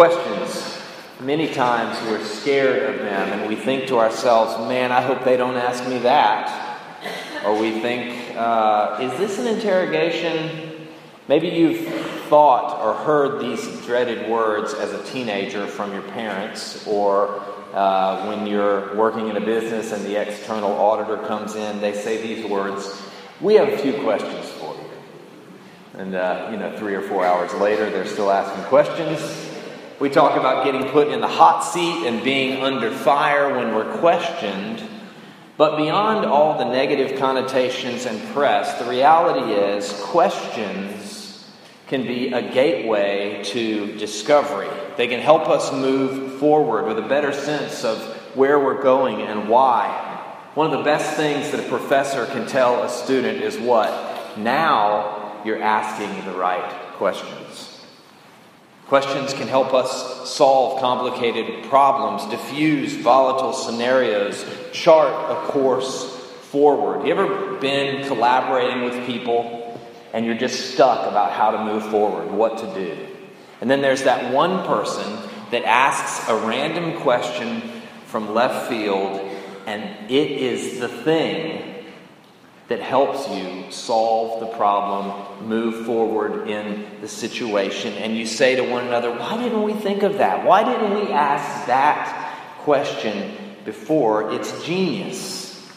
Questions. Many times we're scared of them and we think to ourselves, man, I hope they don't ask me that. Or we think, uh, is this an interrogation? Maybe you've thought or heard these dreaded words as a teenager from your parents, or uh, when you're working in a business and the external auditor comes in, they say these words We have a few questions for you. And, uh, you know, three or four hours later, they're still asking questions. We talk about getting put in the hot seat and being under fire when we're questioned. But beyond all the negative connotations and press, the reality is questions can be a gateway to discovery. They can help us move forward with a better sense of where we're going and why. One of the best things that a professor can tell a student is what? Now you're asking the right questions. Questions can help us solve complicated problems, diffuse volatile scenarios, chart a course forward. You ever been collaborating with people and you're just stuck about how to move forward, what to do? And then there's that one person that asks a random question from left field, and it is the thing that helps you solve the problem, move forward in the situation. And you say to one another, Why didn't we think of that? Why didn't we ask that question before? It's genius.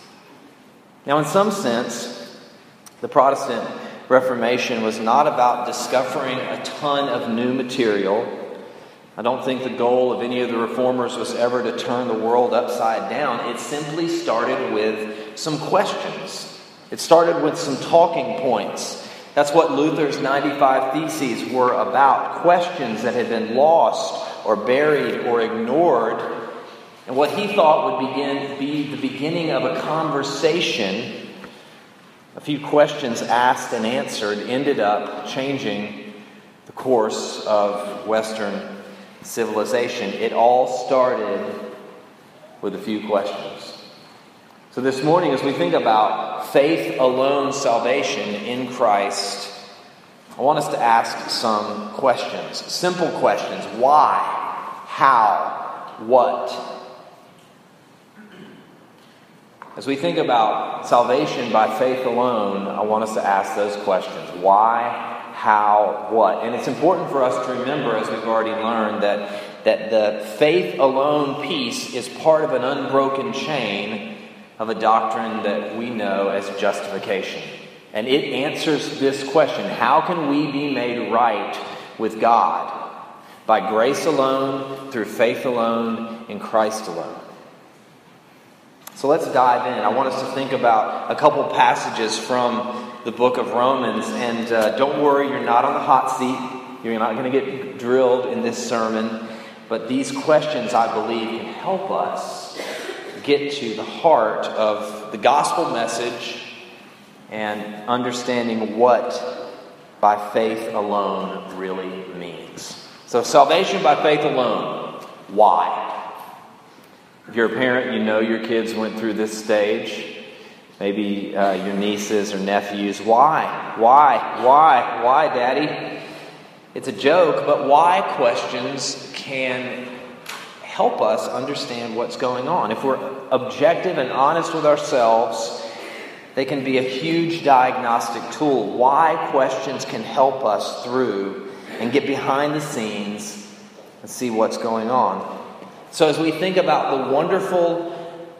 Now, in some sense, the Protestant Reformation was not about discovering a ton of new material. I don't think the goal of any of the reformers was ever to turn the world upside down. It simply started with some questions it started with some talking points. That's what Luther's 95 Theses were about questions that had been lost or buried or ignored. And what he thought would begin, be the beginning of a conversation, a few questions asked and answered, ended up changing the course of Western civilization. It all started with a few questions. So, this morning, as we think about faith alone salvation in Christ, I want us to ask some questions. Simple questions. Why? How? What? As we think about salvation by faith alone, I want us to ask those questions. Why? How? What? And it's important for us to remember, as we've already learned, that, that the faith alone piece is part of an unbroken chain of a doctrine that we know as justification. And it answers this question How can we be made right with God? By grace alone, through faith alone, in Christ alone. So let's dive in. I want us to think about a couple passages from the book of Romans. And uh, don't worry, you're not on the hot seat. You're not going to get drilled in this sermon. But these questions, I believe, can help us get to the heart of the gospel message and understanding what by faith alone really means. So, salvation by faith alone. Why? If you're a parent, you know your kids went through this stage. Maybe uh, your nieces or nephews. Why? Why? Why? Why, Daddy? It's a joke, but why questions can help us understand what's going on. If we're objective and honest with ourselves, they can be a huge diagnostic tool. Why questions can help us through and get behind the scenes and see what's going on. So, as we think about the wonderful,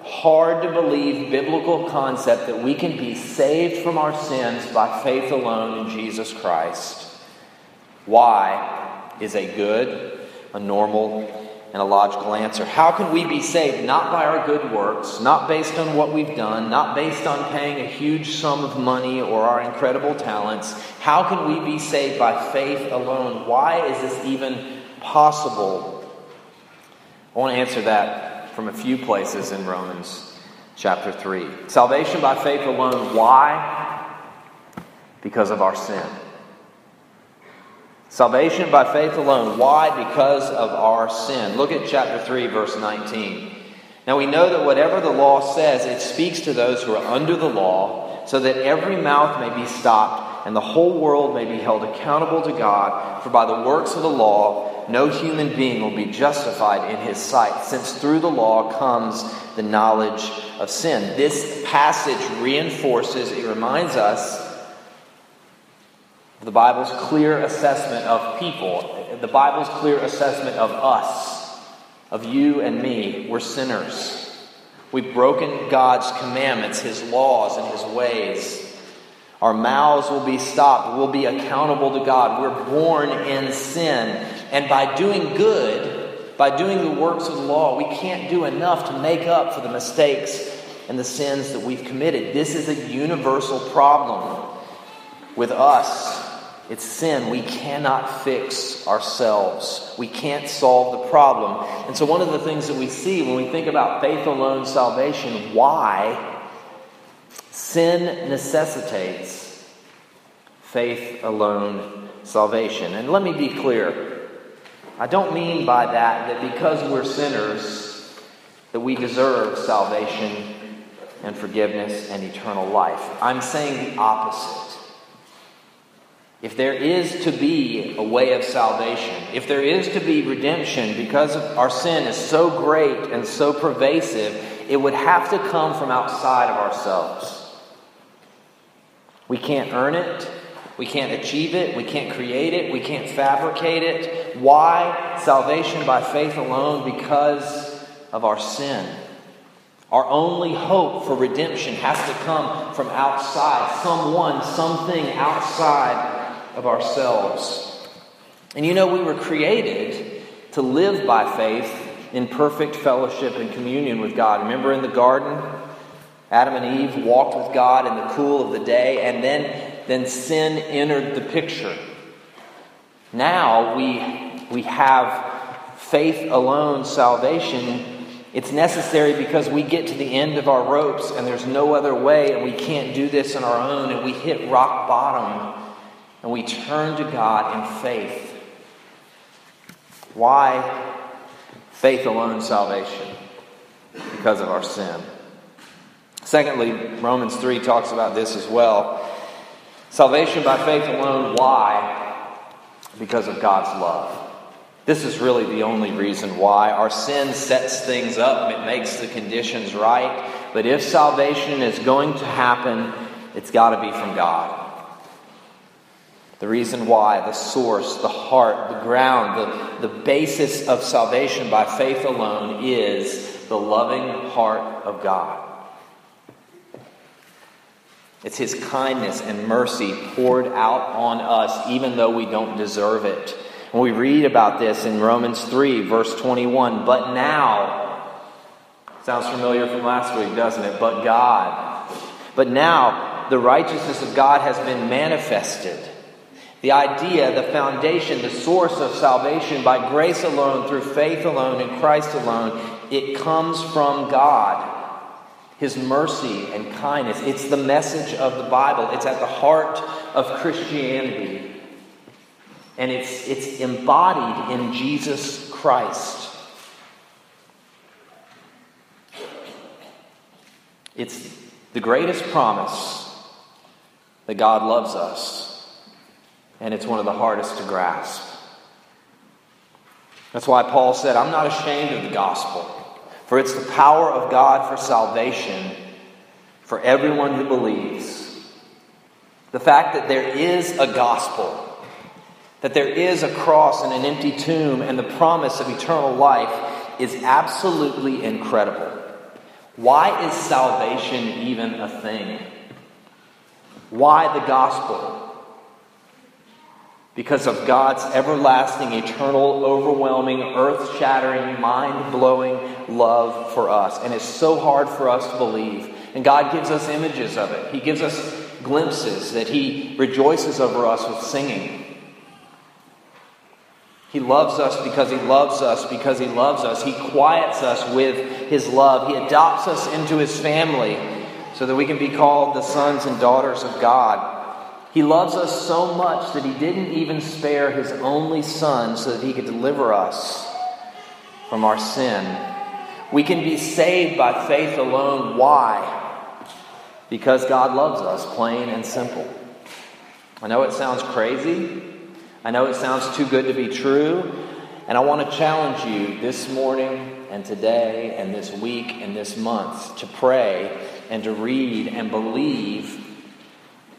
hard to believe biblical concept that we can be saved from our sins by faith alone in Jesus Christ, why is a good, a normal, and a logical answer. How can we be saved? Not by our good works, not based on what we've done, not based on paying a huge sum of money or our incredible talents. How can we be saved by faith alone? Why is this even possible? I want to answer that from a few places in Romans chapter 3. Salvation by faith alone. Why? Because of our sin. Salvation by faith alone. Why? Because of our sin. Look at chapter 3, verse 19. Now we know that whatever the law says, it speaks to those who are under the law, so that every mouth may be stopped and the whole world may be held accountable to God. For by the works of the law, no human being will be justified in his sight, since through the law comes the knowledge of sin. This passage reinforces, it reminds us the Bible's clear assessment of people, the Bible's clear assessment of us, of you and me. We're sinners. We've broken God's commandments, His laws, and His ways. Our mouths will be stopped. We'll be accountable to God. We're born in sin. And by doing good, by doing the works of the law, we can't do enough to make up for the mistakes and the sins that we've committed. This is a universal problem with us. It's sin. We cannot fix ourselves. We can't solve the problem. And so, one of the things that we see when we think about faith alone salvation, why sin necessitates faith alone salvation. And let me be clear. I don't mean by that that because we're sinners that we deserve salvation and forgiveness and eternal life. I'm saying the opposite. If there is to be a way of salvation, if there is to be redemption because our sin is so great and so pervasive, it would have to come from outside of ourselves. We can't earn it. We can't achieve it. We can't create it. We can't fabricate it. Why? Salvation by faith alone because of our sin. Our only hope for redemption has to come from outside, someone, something outside of ourselves. And you know, we were created to live by faith in perfect fellowship and communion with God. Remember in the garden? Adam and Eve walked with God in the cool of the day, and then, then sin entered the picture. Now we, we have faith alone salvation. It's necessary because we get to the end of our ropes and there's no other way, and we can't do this on our own, and we hit rock bottom and we turn to God in faith. Why faith alone salvation? Because of our sin. Secondly, Romans 3 talks about this as well. Salvation by faith alone. Why? Because of God's love. This is really the only reason why. Our sin sets things up, it makes the conditions right. But if salvation is going to happen, it's got to be from God. The reason why, the source, the heart, the ground, the, the basis of salvation by faith alone is the loving heart of God. It's His kindness and mercy poured out on us, even though we don't deserve it. And we read about this in Romans 3, verse 21. But now, sounds familiar from last week, doesn't it? But God. But now, the righteousness of God has been manifested the idea, the foundation, the source of salvation by grace alone, through faith alone, in Christ alone, it comes from God. His mercy and kindness. It's the message of the Bible. It's at the heart of Christianity. And it's, it's embodied in Jesus Christ. It's the greatest promise that God loves us and it's one of the hardest to grasp. That's why Paul said, I'm not ashamed of the gospel, for it's the power of God for salvation for everyone who believes. The fact that there is a gospel, that there is a cross and an empty tomb and the promise of eternal life is absolutely incredible. Why is salvation even a thing? Why the gospel? Because of God's everlasting, eternal, overwhelming, earth shattering, mind blowing love for us. And it's so hard for us to believe. And God gives us images of it, He gives us glimpses that He rejoices over us with singing. He loves us because He loves us, because He loves us. He quiets us with His love. He adopts us into His family so that we can be called the sons and daughters of God. He loves us so much that he didn't even spare his only son so that he could deliver us from our sin. We can be saved by faith alone. Why? Because God loves us, plain and simple. I know it sounds crazy. I know it sounds too good to be true. And I want to challenge you this morning and today and this week and this month to pray and to read and believe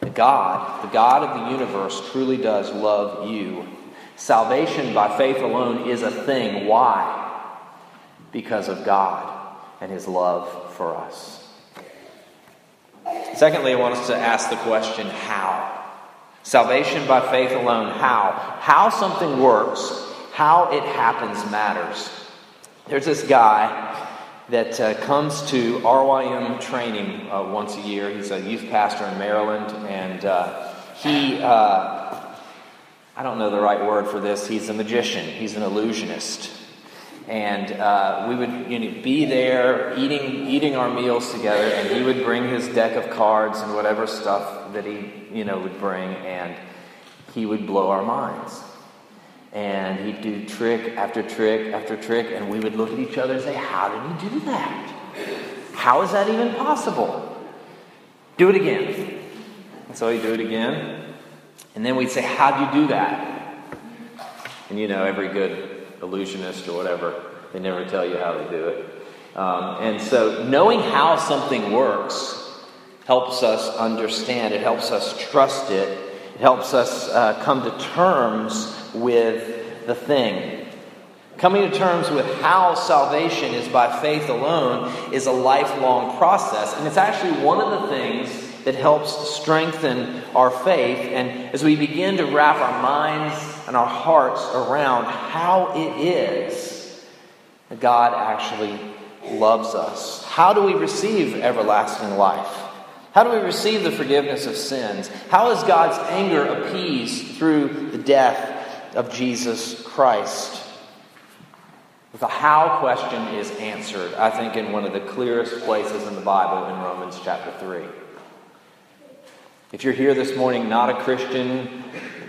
that God, the God of the universe, truly does love you. Salvation by faith alone is a thing. Why? Because of God and His love for us. Secondly, I want us to ask the question how? Salvation by faith alone, how? How something works how it happens matters. There's this guy that uh, comes to RYM training uh, once a year. He's a youth pastor in Maryland, and uh, he, uh, I don't know the right word for this, he's a magician, he's an illusionist. And uh, we would you know, be there eating, eating our meals together, and he would bring his deck of cards and whatever stuff that he you know, would bring, and he would blow our minds and he'd do trick after trick after trick, and we would look at each other and say, How did he do that? How is that even possible? Do it again. And so he'd do it again. And then we'd say, How'd you do that? And you know, every good illusionist or whatever, they never tell you how they do it. Um, and so knowing how something works helps us understand, it helps us trust it, it helps us uh, come to terms with the thing. Coming to terms with how salvation is by faith alone is a lifelong process. And it's actually one of the things that helps strengthen our faith. And as we begin to wrap our minds and our hearts around how it is that God actually loves us, how do we receive everlasting life? How do we receive the forgiveness of sins? How is God's anger appeased through the death of Jesus Christ. The how question is answered, I think, in one of the clearest places in the Bible in Romans chapter 3. If you're here this morning not a Christian,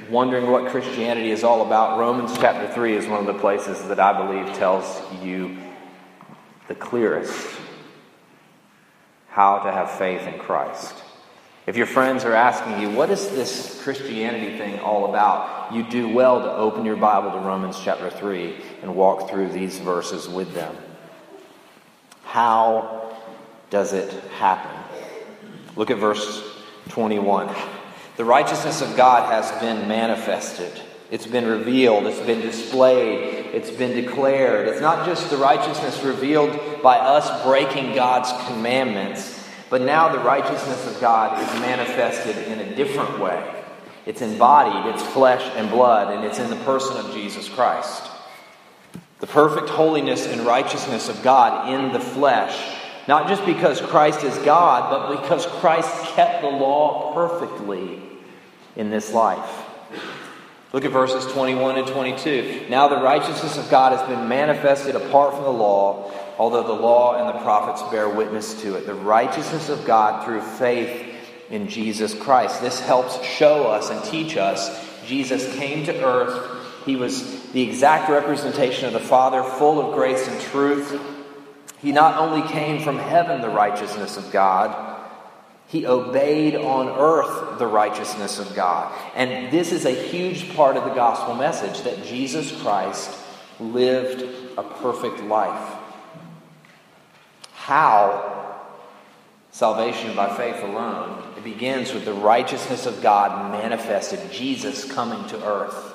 wondering what Christianity is all about, Romans chapter 3 is one of the places that I believe tells you the clearest how to have faith in Christ. If your friends are asking you, what is this Christianity thing all about? You do well to open your Bible to Romans chapter 3 and walk through these verses with them. How does it happen? Look at verse 21. The righteousness of God has been manifested. It's been revealed. It's been displayed. It's been declared. It's not just the righteousness revealed by us breaking God's commandments but now the righteousness of God is manifested in a different way. It's embodied, it's flesh and blood, and it's in the person of Jesus Christ. The perfect holiness and righteousness of God in the flesh, not just because Christ is God, but because Christ kept the law perfectly in this life. Look at verses 21 and 22. Now the righteousness of God has been manifested apart from the law although the law and the prophets bear witness to it. The righteousness of God through faith in Jesus Christ. This helps show us and teach us Jesus came to earth. He was the exact representation of the Father, full of grace and truth. He not only came from heaven, the righteousness of God, he obeyed on earth the righteousness of God. And this is a huge part of the gospel message that Jesus Christ lived a perfect life how salvation by faith alone. It begins with the righteousness of God manifested, Jesus coming to earth.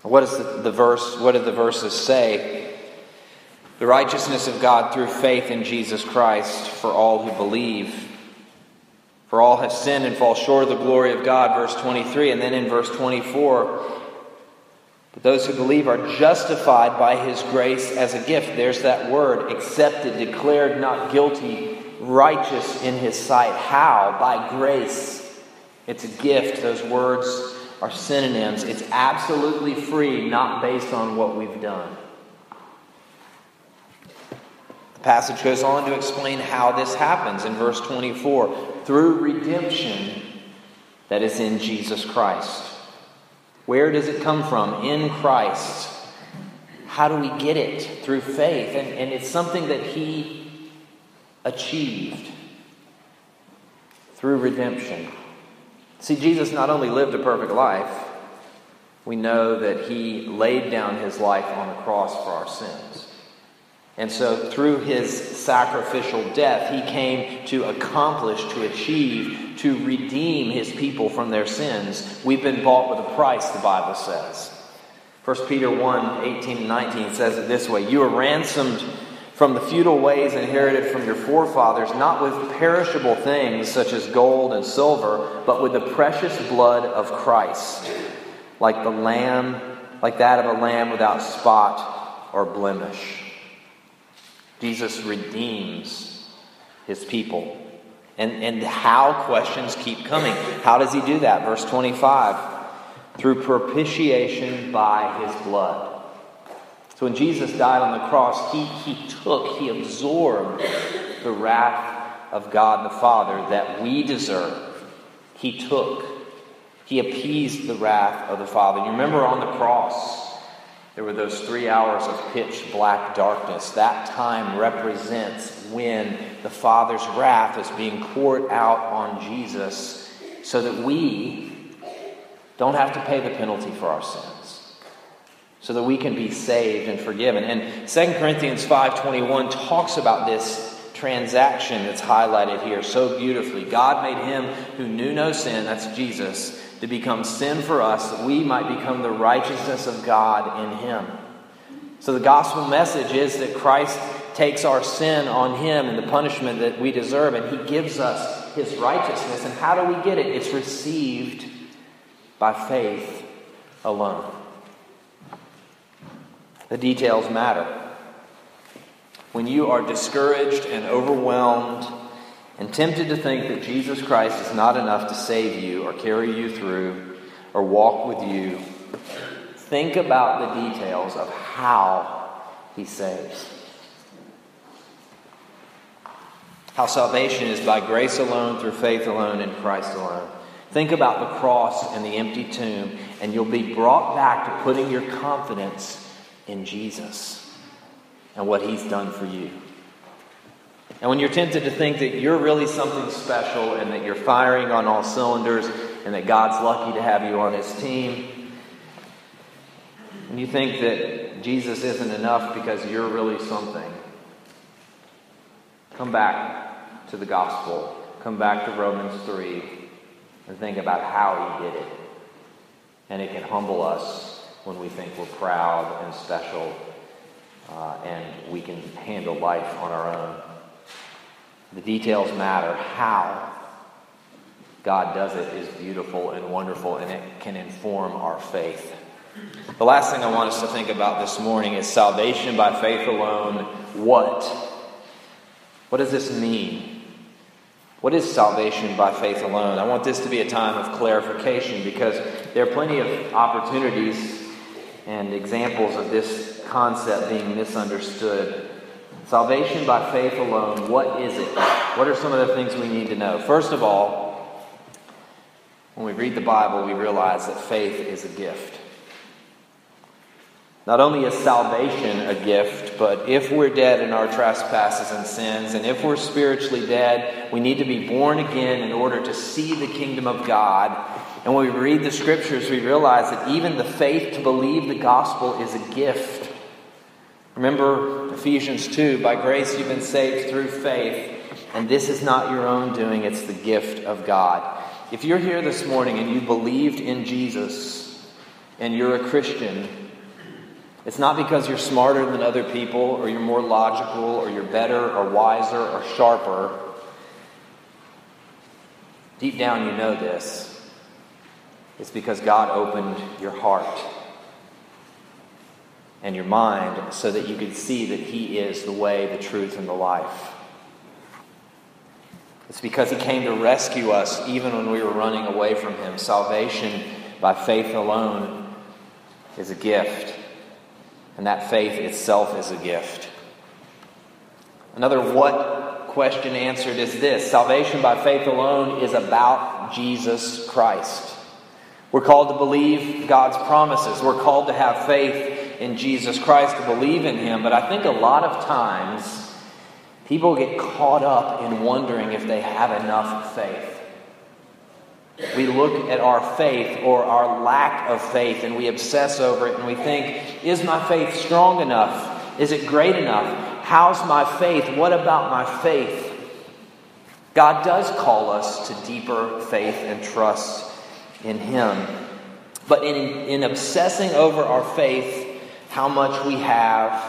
What does the, the verse, what do the verses say? The righteousness of God through faith in Jesus Christ for all who believe. For all have sinned and fall short of the glory of God, verse 23. And then in verse 24, but those who believe are justified by his grace as a gift. There's that word accepted, declared not guilty, righteous in his sight. How? By grace. It's a gift. Those words are synonyms. It's absolutely free, not based on what we've done. The passage goes on to explain how this happens in verse 24 through redemption that is in Jesus Christ. Where does it come from? In Christ. How do we get it? Through faith. And, and it's something that He achieved through redemption. See, Jesus not only lived a perfect life, we know that he laid down his life on the cross for our sins. And so, through his sacrificial death, he came to accomplish, to achieve, to redeem his people from their sins. We've been bought with a price, the Bible says. 1 Peter 1 18 and 19 says it this way You are ransomed from the futile ways inherited from your forefathers, not with perishable things such as gold and silver, but with the precious blood of Christ, like the lamb, like that of a lamb without spot or blemish. Jesus redeems his people. And, and how questions keep coming. How does he do that? Verse 25 through propitiation by his blood. So when Jesus died on the cross, he, he took, he absorbed the wrath of God the Father that we deserve. He took, he appeased the wrath of the Father. You remember on the cross, there were those three hours of pitch black darkness. That time represents when the Father's wrath is being poured out on Jesus so that we don't have to pay the penalty for our sins so that we can be saved and forgiven. And 2 Corinthians 5:21 talks about this transaction that's highlighted here so beautifully. God made him who knew no sin, that's Jesus, to become sin for us that we might become the righteousness of God in him. So the gospel message is that Christ takes our sin on him and the punishment that we deserve and he gives us his righteousness. And how do we get it? It's received by faith alone. The details matter. When you are discouraged and overwhelmed and tempted to think that Jesus Christ is not enough to save you or carry you through or walk with you, think about the details of how he saves. How salvation is by grace alone, through faith alone, in Christ alone. Think about the cross and the empty tomb, and you'll be brought back to putting your confidence in Jesus and what He's done for you. And when you're tempted to think that you're really something special and that you're firing on all cylinders and that God's lucky to have you on His team, and you think that Jesus isn't enough because you're really something, come back to the gospel. Come back to Romans 3 and think about how He did it. And it can humble us when we think we're proud and special uh, and we can handle life on our own. The details matter. How God does it is beautiful and wonderful, and it can inform our faith. The last thing I want us to think about this morning is salvation by faith alone. What? What does this mean? What is salvation by faith alone? I want this to be a time of clarification because there are plenty of opportunities and examples of this concept being misunderstood. Salvation by faith alone, what is it? What are some of the things we need to know? First of all, when we read the Bible, we realize that faith is a gift. Not only is salvation a gift, but if we're dead in our trespasses and sins, and if we're spiritually dead, we need to be born again in order to see the kingdom of God and when we read the scriptures, we realize that even the faith to believe the gospel is a gift. Remember Ephesians 2 by grace you've been saved through faith, and this is not your own doing, it's the gift of God. If you're here this morning and you believed in Jesus and you're a Christian, it's not because you're smarter than other people or you're more logical or you're better or wiser or sharper. Deep down, you know this. It's because God opened your heart and your mind so that you could see that He is the way, the truth, and the life. It's because He came to rescue us even when we were running away from Him. Salvation by faith alone is a gift, and that faith itself is a gift. Another what question answered is this Salvation by faith alone is about Jesus Christ. We're called to believe God's promises. We're called to have in Jesus Christ, to believe in Him. But I think a lot of times people get caught up in wondering if they have enough faith. We look at our faith or our lack of faith and we obsess over it and we think, is my faith strong enough? Is it great enough? How's my faith? What about my faith? God does call us to deeper faith and trust in Him. But in, in obsessing over our faith, how much we have,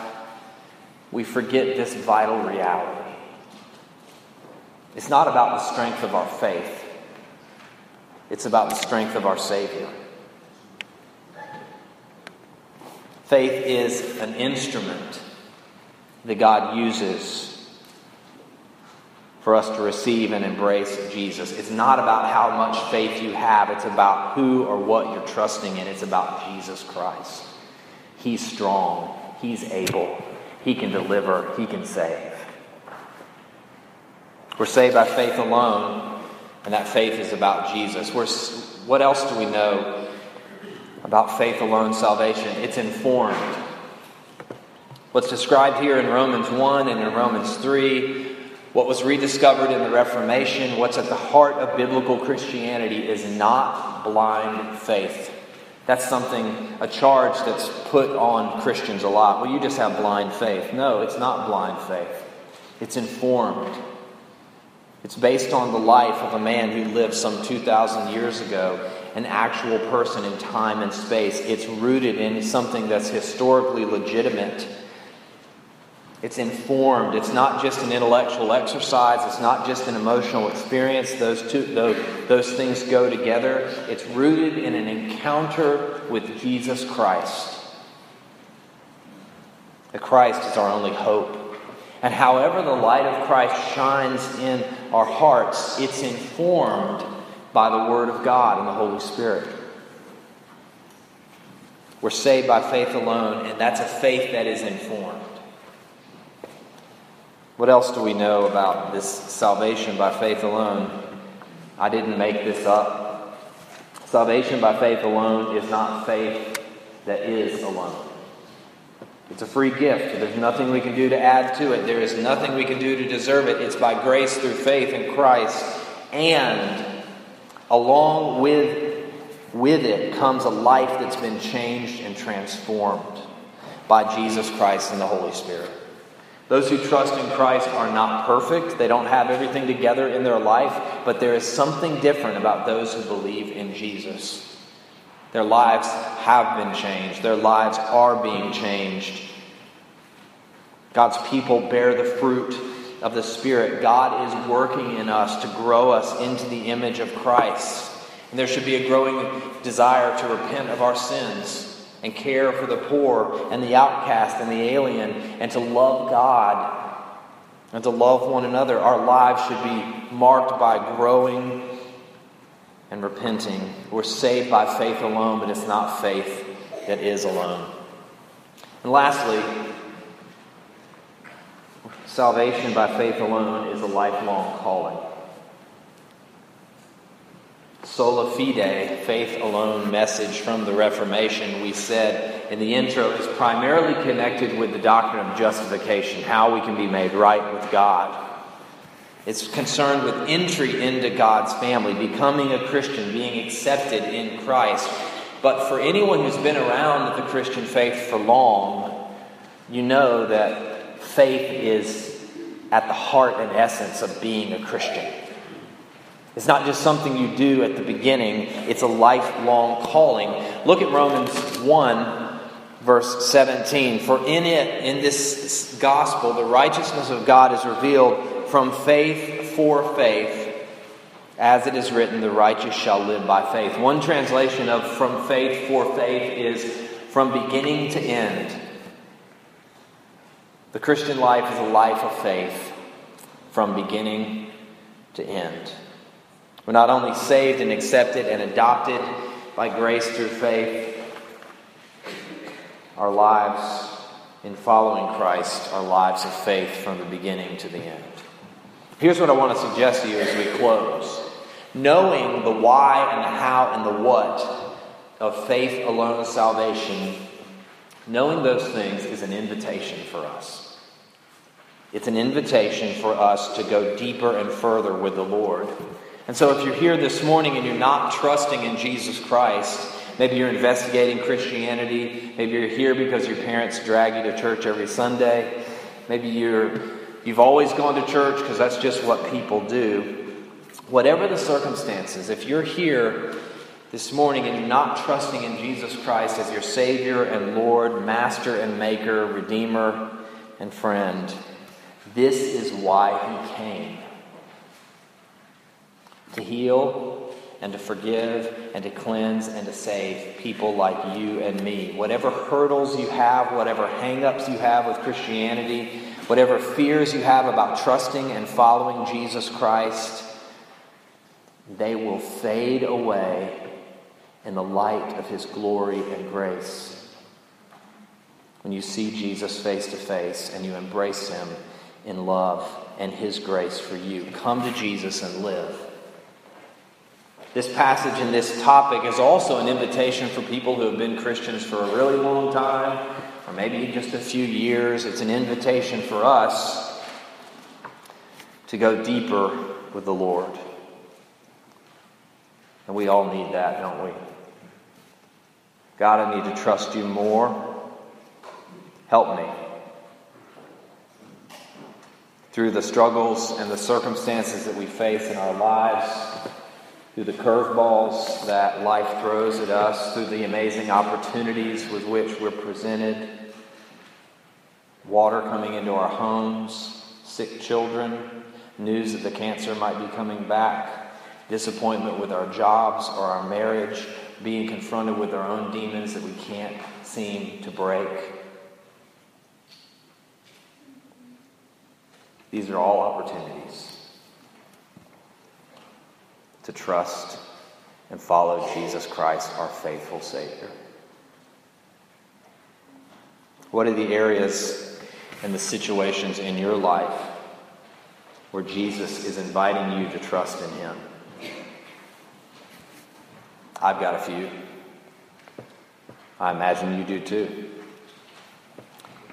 we forget this vital reality. It's not about the strength of our faith, it's about the strength of our Savior. Faith is an instrument that God uses for us to receive and embrace Jesus. It's not about how much faith you have, it's about who or what you're trusting in. It's about Jesus Christ. He's strong, He's able, He can deliver, He can save. We're saved by faith alone, and that faith is about Jesus. We're, what else do we know about faith alone salvation? It's informed. What's described here in Romans 1 and in Romans 3 what was rediscovered in the Reformation, what's at the heart of biblical Christianity, is not blind faith. That's something, a charge that's put on Christians a lot. Well, you just have blind faith. No, it's not blind faith, it's informed. It's based on the life of a man who lived some 2,000 years ago, an actual person in time and space. It's rooted in something that's historically legitimate it's informed. It's not just an intellectual exercise. It's not just an emotional experience. Those two, those, those things go together. It's rooted in an encounter with Jesus Christ. The Christ is our only hope. And however the light of Christ shines in our hearts, it's informed by the Word of God and the Holy Spirit. We're saved by faith alone, and that's a faith that is informed. What else do we know about this salvation by faith alone? I didn't make this up. Salvation by faith alone is not faith that is alone. It's a free gift. There's nothing we can do to add to it. There is nothing we can do to deserve it. It's by grace through faith in Christ. And along with, with it comes a life that's been changed and transformed by Jesus Christ and the Holy Spirit. Those who trust in Christ are not perfect. They don't have everything together in their life, but there is something different about those who believe in Jesus. Their lives have been changed, their lives are being changed. God's people bear the fruit of the Spirit. God is working in us to grow us into the image of Christ. And there should be a growing desire to repent of our sins and care for the poor and the outcast and the alien and to love God and to love one another. Our lives should be marked by growing and repenting. We're saved by faith alone, but it's not faith that is alone. And lastly, salvation by faith alone is a lifelong calling sola fide, faith alone message from the Reformation, we said in the intro, is primarily connected with the doctrine of justification, how we can be made right with God. It's concerned with entry into God's family, becoming a Christian, being accepted in Christ. But for anyone who's been around the Christian faith for long, you know that faith is at the heart and essence of being a Christian. It's not just something you do at the beginning, it's a lifelong calling. Look at Romans 1, verse 17. For in it, in this gospel, the righteousness of God is revealed from faith for faith. As it is written, the righteous shall live by faith. One translation of from faith for faith is from beginning to end. The Christian life is a life of faith from beginning to end. We're not only saved and accepted and adopted by grace through faith, our lives in following Christ are lives of faith from the beginning to the end. Here's what I want to suggest to you as we close. Knowing the why and the how and the what of faith alone salvation, knowing those things is an invitation for us. It's an invitation for us to go deeper and further with the Lord. And so, if you're here this morning and you're not trusting in Jesus Christ, maybe you're investigating Christianity, maybe you're here because your parents drag you to church every Sunday, maybe you're, you've always gone to church because that's just what people do. Whatever the circumstances, if you're here this morning and you're not trusting in Jesus Christ as your Savior and Lord, Master and Maker, Redeemer and friend, this is why He came to heal and to forgive and to cleanse and to save people like you and me. Whatever hurdles you have, whatever hangups you have with Christianity, whatever fears you have about trusting and following Jesus Christ, they will fade away in the light of his glory and grace. When you see Jesus face to face and you embrace him in love and his grace for you, come to Jesus and live. This passage and this topic is also an invitation for people who have been Christians for a really long time, or maybe just a few years. It's an invitation for us to go deeper with the Lord. And we all need that, don't we? God, I need to trust you more. Help me. Through the struggles and the circumstances that we face in our lives, through the curveballs that life throws at us, through the amazing opportunities with which we're presented, water coming into our homes, sick children, news that the cancer might be coming back, disappointment with our jobs or our marriage, being confronted with our own demons that we can't seem to break. These are all opportunities to trust and follow Jesus Christ, our faithful Savior? What are the areas and the situations in your life where Jesus is inviting you to trust in Him? I've got a few. I imagine you do too.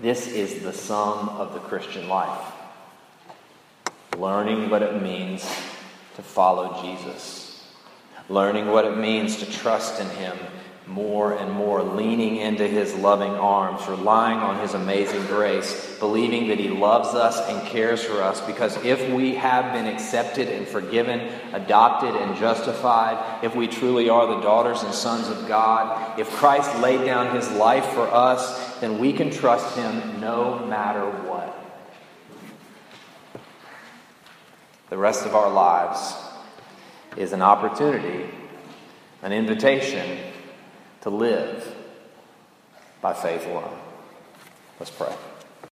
This is the sum of the Christian life learning what it means to follow Jesus, learning what it means to trust in Him more and more, leaning into His loving arms, relying on His amazing grace, believing that He loves us and cares for us. Because if we have been accepted and forgiven, adopted and justified, if we truly are the daughters and sons of God, if Christ laid down His life for us, then we can trust Him no matter what. The rest of our lives is an opportunity, an invitation to live by faith alone. Let's pray.